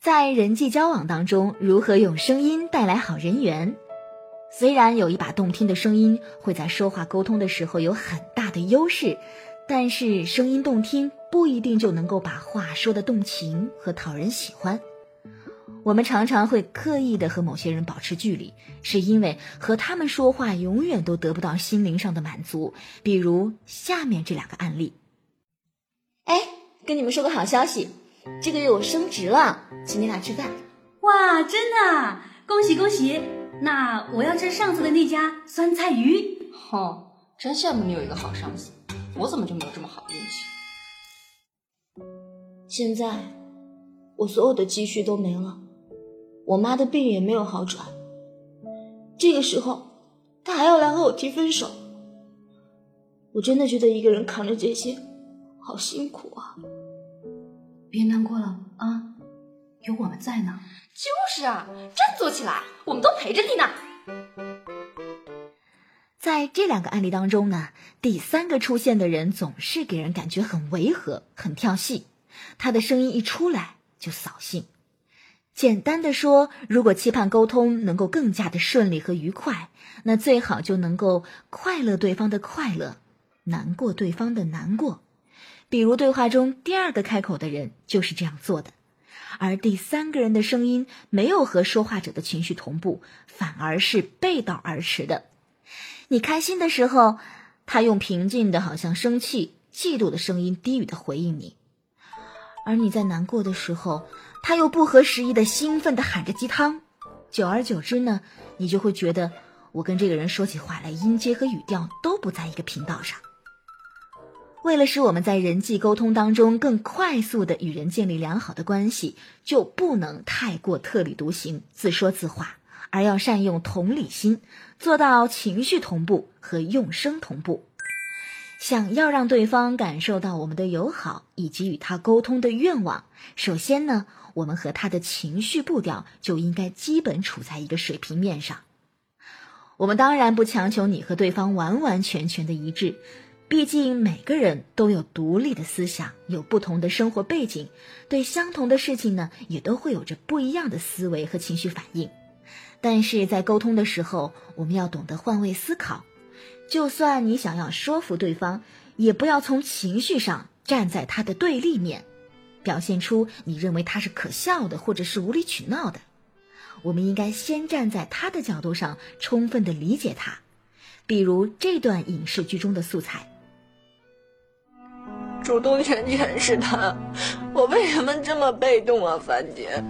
在人际交往当中，如何用声音带来好人缘？虽然有一把动听的声音会在说话沟通的时候有很大的优势，但是声音动听不一定就能够把话说的动情和讨人喜欢。我们常常会刻意的和某些人保持距离，是因为和他们说话永远都得不到心灵上的满足。比如下面这两个案例。哎，跟你们说个好消息，这个月我升职了，请你俩吃饭。哇，真的，恭喜恭喜！那我要吃上次的那家酸菜鱼。哼，真羡慕你有一个好上司，我怎么就没有这么好的运气？现在我所有的积蓄都没了。我妈的病也没有好转，这个时候他还要来和我提分手，我真的觉得一个人扛着这些好辛苦啊！别难过了啊，有我们在呢。就是啊，振作起来，我们都陪着你呢。在这两个案例当中呢，第三个出现的人总是给人感觉很违和、很跳戏，他的声音一出来就扫兴。简单的说，如果期盼沟通能够更加的顺利和愉快，那最好就能够快乐对方的快乐，难过对方的难过。比如对话中第二个开口的人就是这样做的，而第三个人的声音没有和说话者的情绪同步，反而是背道而驰的。你开心的时候，他用平静的好像生气、嫉妒的声音低语的回应你；而你在难过的时候，他又不合时宜的兴奋的喊着鸡汤，久而久之呢，你就会觉得我跟这个人说起话来音阶和语调都不在一个频道上。为了使我们在人际沟通当中更快速的与人建立良好的关系，就不能太过特立独行、自说自话，而要善用同理心，做到情绪同步和用声同步。想要让对方感受到我们的友好以及与他沟通的愿望，首先呢。我们和他的情绪步调就应该基本处在一个水平面上。我们当然不强求你和对方完完全全的一致，毕竟每个人都有独立的思想，有不同的生活背景，对相同的事情呢，也都会有着不一样的思维和情绪反应。但是在沟通的时候，我们要懂得换位思考，就算你想要说服对方，也不要从情绪上站在他的对立面。表现出你认为他是可笑的，或者是无理取闹的。我们应该先站在他的角度上，充分的理解他。比如这段影视剧中的素材：主动权全是他，我为什么这么被动啊，樊姐？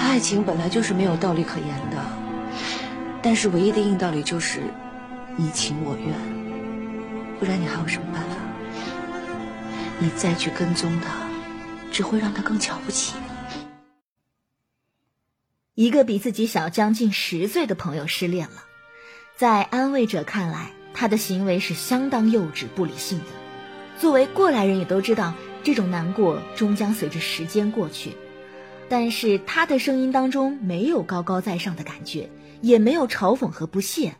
爱情本来就是没有道理可言的，但是唯一的硬道理就是你情我愿，不然你还有什么办法？你再去跟踪他，只会让他更瞧不起你。一个比自己小将近十岁的朋友失恋了，在安慰者看来，他的行为是相当幼稚、不理性的。作为过来人，也都知道这种难过终将随着时间过去。但是他的声音当中没有高高在上的感觉，也没有嘲讽和不屑，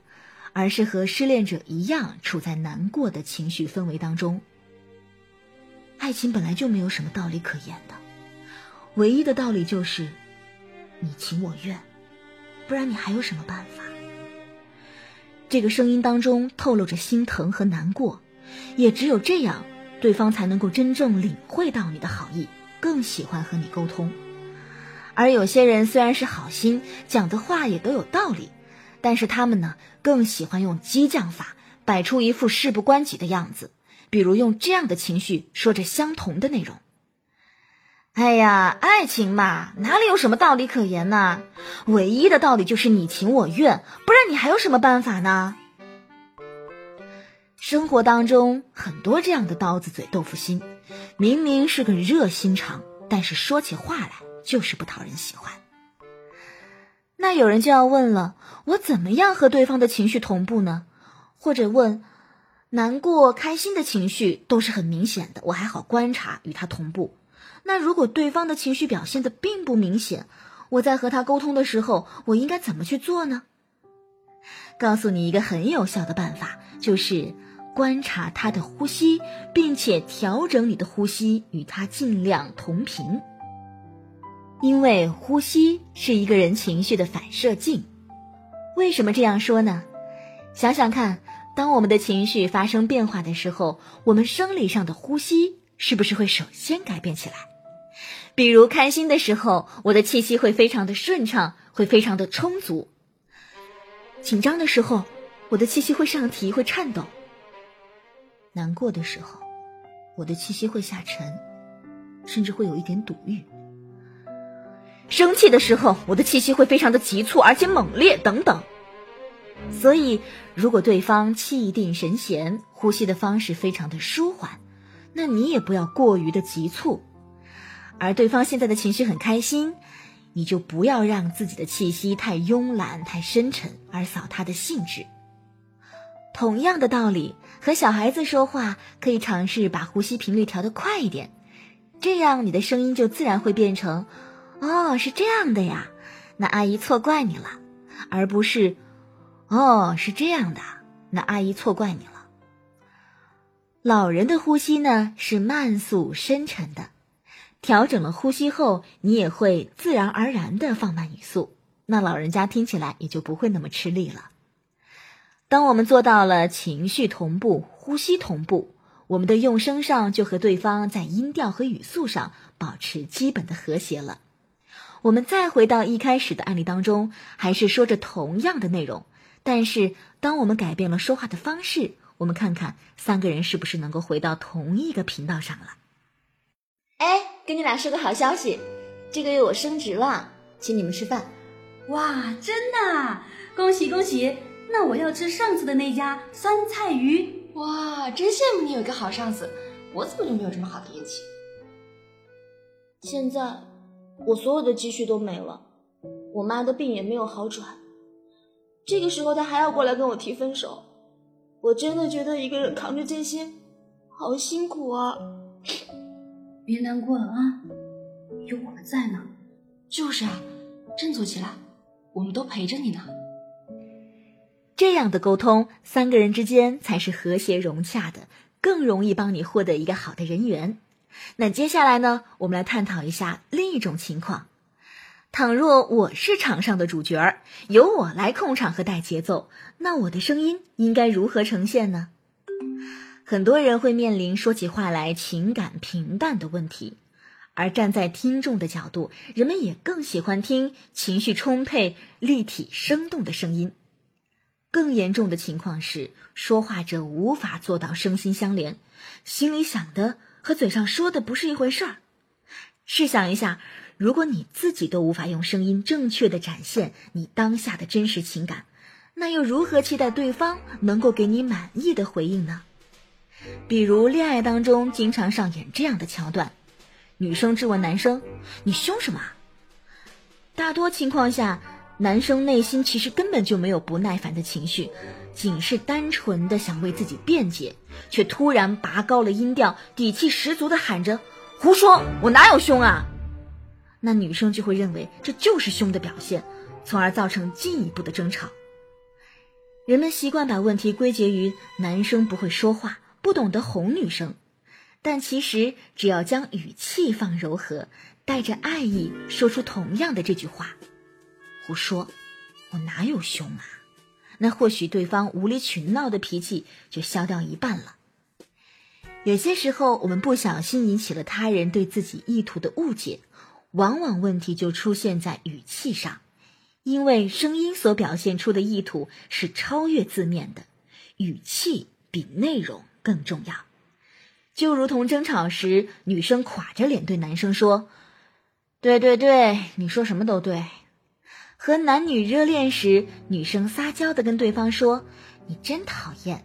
而是和失恋者一样，处在难过的情绪氛围当中。爱情本来就没有什么道理可言的，唯一的道理就是你情我愿，不然你还有什么办法？这个声音当中透露着心疼和难过，也只有这样，对方才能够真正领会到你的好意，更喜欢和你沟通。而有些人虽然是好心，讲的话也都有道理，但是他们呢，更喜欢用激将法，摆出一副事不关己的样子。比如用这样的情绪说着相同的内容。哎呀，爱情嘛，哪里有什么道理可言呢？唯一的道理就是你情我愿，不然你还有什么办法呢？生活当中很多这样的刀子嘴豆腐心，明明是个热心肠，但是说起话来就是不讨人喜欢。那有人就要问了，我怎么样和对方的情绪同步呢？或者问？难过、开心的情绪都是很明显的，我还好观察与他同步。那如果对方的情绪表现的并不明显，我在和他沟通的时候，我应该怎么去做呢？告诉你一个很有效的办法，就是观察他的呼吸，并且调整你的呼吸与他尽量同频。因为呼吸是一个人情绪的反射镜。为什么这样说呢？想想看，当我们的情绪发生变化的时候，我们生理上的呼吸是不是会首先改变起来？比如开心的时候，我的气息会非常的顺畅，会非常的充足；紧张的时候，我的气息会上提，会颤抖；难过的时候，我的气息会下沉，甚至会有一点堵郁；生气的时候，我的气息会非常的急促而且猛烈，等等。所以，如果对方气定神闲，呼吸的方式非常的舒缓，那你也不要过于的急促。而对方现在的情绪很开心，你就不要让自己的气息太慵懒、太深沉，而扫他的兴致。同样的道理，和小孩子说话，可以尝试把呼吸频率调得快一点，这样你的声音就自然会变成“哦，是这样的呀，那阿姨错怪你了”，而不是“哦，是这样的，那阿姨错怪你了”。老人的呼吸呢，是慢速深沉的。调整了呼吸后，你也会自然而然的放慢语速，那老人家听起来也就不会那么吃力了。当我们做到了情绪同步、呼吸同步，我们的用声上就和对方在音调和语速上保持基本的和谐了。我们再回到一开始的案例当中，还是说着同样的内容，但是当我们改变了说话的方式，我们看看三个人是不是能够回到同一个频道上了。哎。跟你俩说个好消息，这个月我升职了，请你们吃饭。哇，真的！恭喜恭喜！那我要吃上次的那家酸菜鱼。哇，真羡慕你有一个好上司，我怎么就没有这么好的运气？现在我所有的积蓄都没了，我妈的病也没有好转，这个时候她还要过来跟我提分手，我真的觉得一个人扛着这些好辛苦啊。别难过了啊，有我们在呢。就是啊，振作起来，我们都陪着你呢。这样的沟通，三个人之间才是和谐融洽的，更容易帮你获得一个好的人缘。那接下来呢，我们来探讨一下另一种情况：倘若我是场上的主角儿，由我来控场和带节奏，那我的声音应该如何呈现呢？很多人会面临说起话来情感平淡的问题，而站在听众的角度，人们也更喜欢听情绪充沛、立体生动的声音。更严重的情况是，说话者无法做到声心相连，心里想的和嘴上说的不是一回事儿。试想一下，如果你自己都无法用声音正确的展现你当下的真实情感，那又如何期待对方能够给你满意的回应呢？比如恋爱当中经常上演这样的桥段，女生质问男生：“你凶什么？”大多情况下，男生内心其实根本就没有不耐烦的情绪，仅是单纯的想为自己辩解，却突然拔高了音调，底气十足的喊着：“胡说，我哪有凶啊？”那女生就会认为这就是凶的表现，从而造成进一步的争吵。人们习惯把问题归结于男生不会说话。不懂得哄女生，但其实只要将语气放柔和，带着爱意说出同样的这句话：“胡说，我哪有凶啊？”那或许对方无理取闹的脾气就消掉一半了。有些时候，我们不小心引起了他人对自己意图的误解，往往问题就出现在语气上，因为声音所表现出的意图是超越字面的，语气比内容。更重要，就如同争吵时，女生垮着脸对男生说：“对对对，你说什么都对。”和男女热恋时，女生撒娇的跟对方说：“你真讨厌。”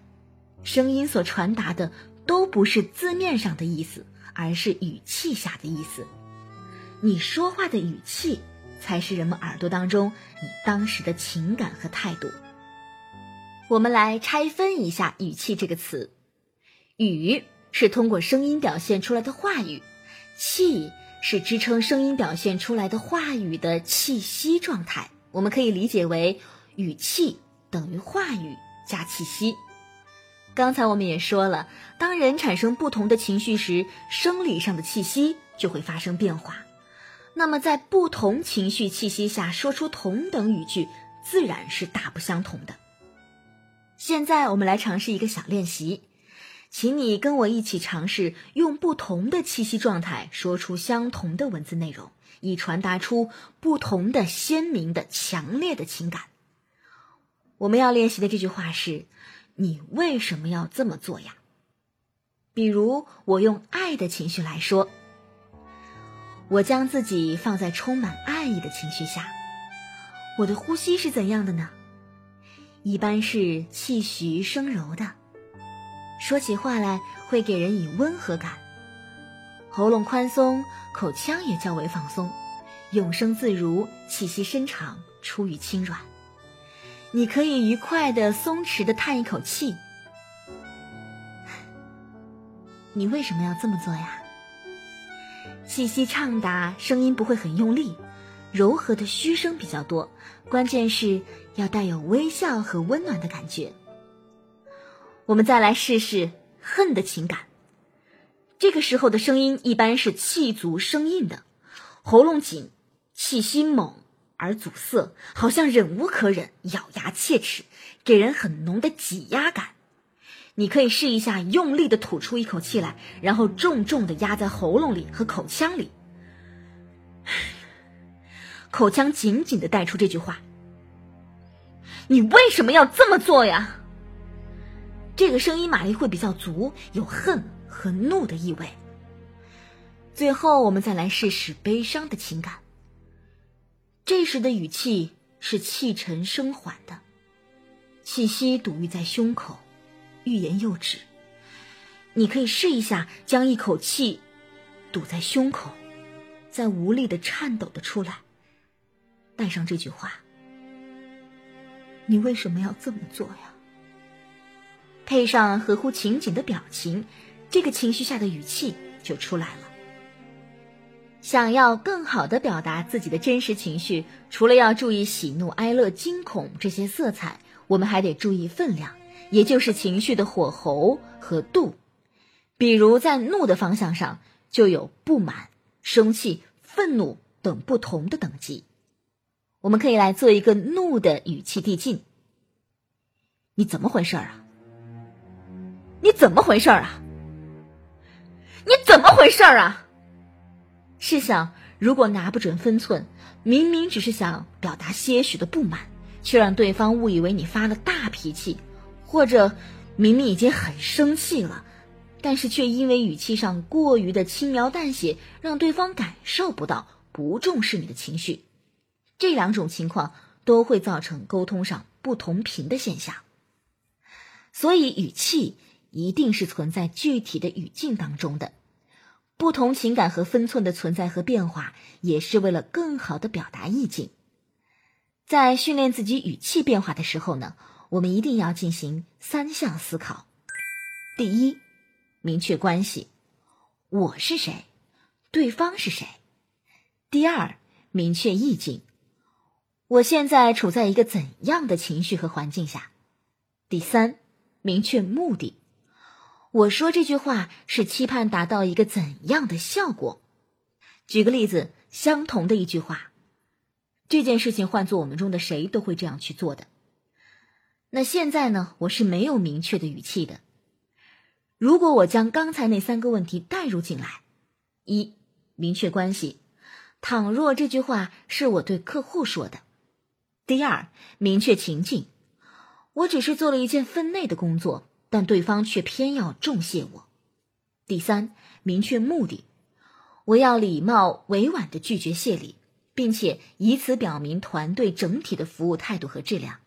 声音所传达的都不是字面上的意思，而是语气下的意思。你说话的语气，才是人们耳朵当中你当时的情感和态度。我们来拆分一下“语气”这个词。语是通过声音表现出来的话语，气是支撑声音表现出来的话语的气息状态。我们可以理解为语气等于话语加气息。刚才我们也说了，当人产生不同的情绪时，生理上的气息就会发生变化。那么在不同情绪气息下说出同等语句，自然是大不相同的。现在我们来尝试一个小练习，请你跟我一起尝试用不同的气息状态说出相同的文字内容，以传达出不同的鲜明的、强烈的情感。我们要练习的这句话是：“你为什么要这么做呀？”比如，我用爱的情绪来说，我将自己放在充满爱意的情绪下，我的呼吸是怎样的呢？一般是气徐声柔的，说起话来会给人以温和感，喉咙宽松，口腔也较为放松，永声自如，气息深长，出于轻软。你可以愉快的、松弛的叹一口气。你为什么要这么做呀？气息畅达，声音不会很用力，柔和的嘘声比较多，关键是。要带有微笑和温暖的感觉。我们再来试试恨的情感。这个时候的声音一般是气足声硬的，喉咙紧，气息猛而阻塞，好像忍无可忍，咬牙切齿，给人很浓的挤压感。你可以试一下，用力的吐出一口气来，然后重重的压在喉咙里和口腔里，口腔紧紧的带出这句话。你为什么要这么做呀？这个声音马力会比较足，有恨和怒的意味。最后，我们再来试试悲伤的情感。这时的语气是气沉声缓的，气息堵郁在胸口，欲言又止。你可以试一下，将一口气堵在胸口，再无力的颤抖的出来，带上这句话。你为什么要这么做呀？配上合乎情景的表情，这个情绪下的语气就出来了。想要更好的表达自己的真实情绪，除了要注意喜怒哀乐惊恐这些色彩，我们还得注意分量，也就是情绪的火候和度。比如在怒的方向上，就有不满、生气、愤怒等不同的等级。我们可以来做一个怒的语气递进。你怎么回事啊？你怎么回事啊？你怎么回事啊？试想，如果拿不准分寸，明明只是想表达些许的不满，却让对方误以为你发了大脾气，或者明明已经很生气了，但是却因为语气上过于的轻描淡写，让对方感受不到不重视你的情绪。这两种情况都会造成沟通上不同频的现象，所以语气一定是存在具体的语境当中的。不同情感和分寸的存在和变化，也是为了更好的表达意境。在训练自己语气变化的时候呢，我们一定要进行三项思考：第一，明确关系，我是谁，对方是谁；第二，明确意境。我现在处在一个怎样的情绪和环境下？第三，明确目的。我说这句话是期盼达到一个怎样的效果？举个例子，相同的一句话，这件事情换做我们中的谁都会这样去做的。那现在呢？我是没有明确的语气的。如果我将刚才那三个问题带入进来：一，明确关系。倘若这句话是我对客户说的。第二，明确情境，我只是做了一件分内的工作，但对方却偏要重谢我。第三，明确目的，我要礼貌委婉的拒绝谢礼，并且以此表明团队整体的服务态度和质量。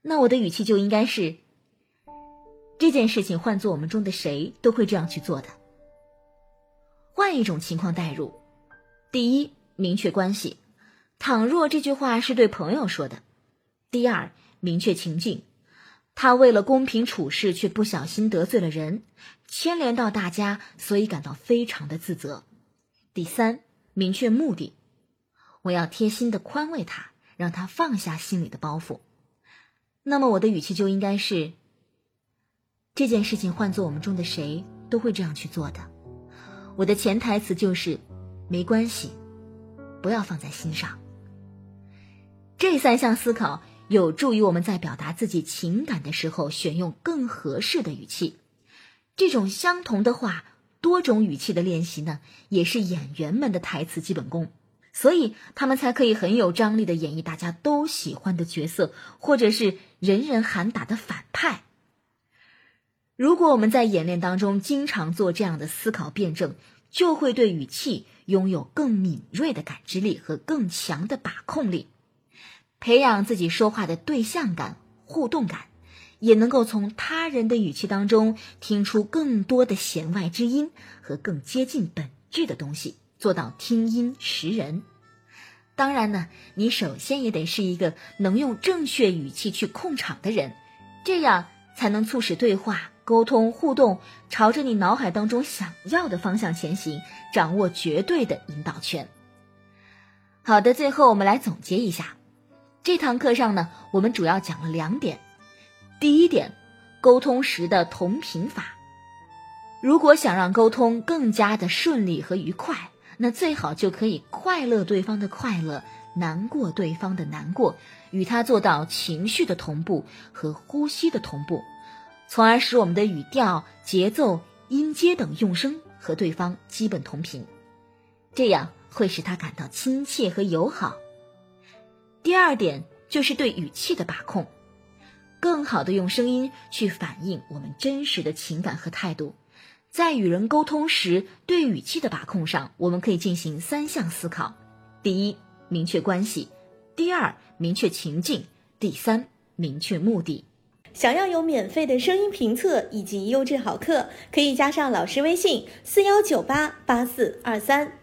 那我的语气就应该是：这件事情换做我们中的谁都会这样去做的。换一种情况代入，第一，明确关系。倘若这句话是对朋友说的，第二，明确情境，他为了公平处事却不小心得罪了人，牵连到大家，所以感到非常的自责。第三，明确目的，我要贴心的宽慰他，让他放下心里的包袱。那么我的语气就应该是：这件事情换做我们中的谁都会这样去做的。我的潜台词就是，没关系。不要放在心上。这三项思考有助于我们在表达自己情感的时候选用更合适的语气。这种相同的话，多种语气的练习呢，也是演员们的台词基本功，所以他们才可以很有张力的演绎大家都喜欢的角色，或者是人人喊打的反派。如果我们在演练当中经常做这样的思考辩证，就会对语气拥有更敏锐的感知力和更强的把控力，培养自己说话的对象感、互动感。也能够从他人的语气当中听出更多的弦外之音和更接近本质的东西，做到听音识人。当然呢，你首先也得是一个能用正确语气去控场的人，这样才能促使对话、沟通、互动朝着你脑海当中想要的方向前行，掌握绝对的引导权。好的，最后我们来总结一下，这堂课上呢，我们主要讲了两点。第一点，沟通时的同频法。如果想让沟通更加的顺利和愉快，那最好就可以快乐对方的快乐，难过对方的难过，与他做到情绪的同步和呼吸的同步，从而使我们的语调、节奏、音阶等用声和对方基本同频，这样会使他感到亲切和友好。第二点就是对语气的把控。更好的用声音去反映我们真实的情感和态度，在与人沟通时，对语气的把控上，我们可以进行三项思考：第一，明确关系；第二，明确情境；第三，明确目的。想要有免费的声音评测以及优质好课，可以加上老师微信：四幺九八八四二三。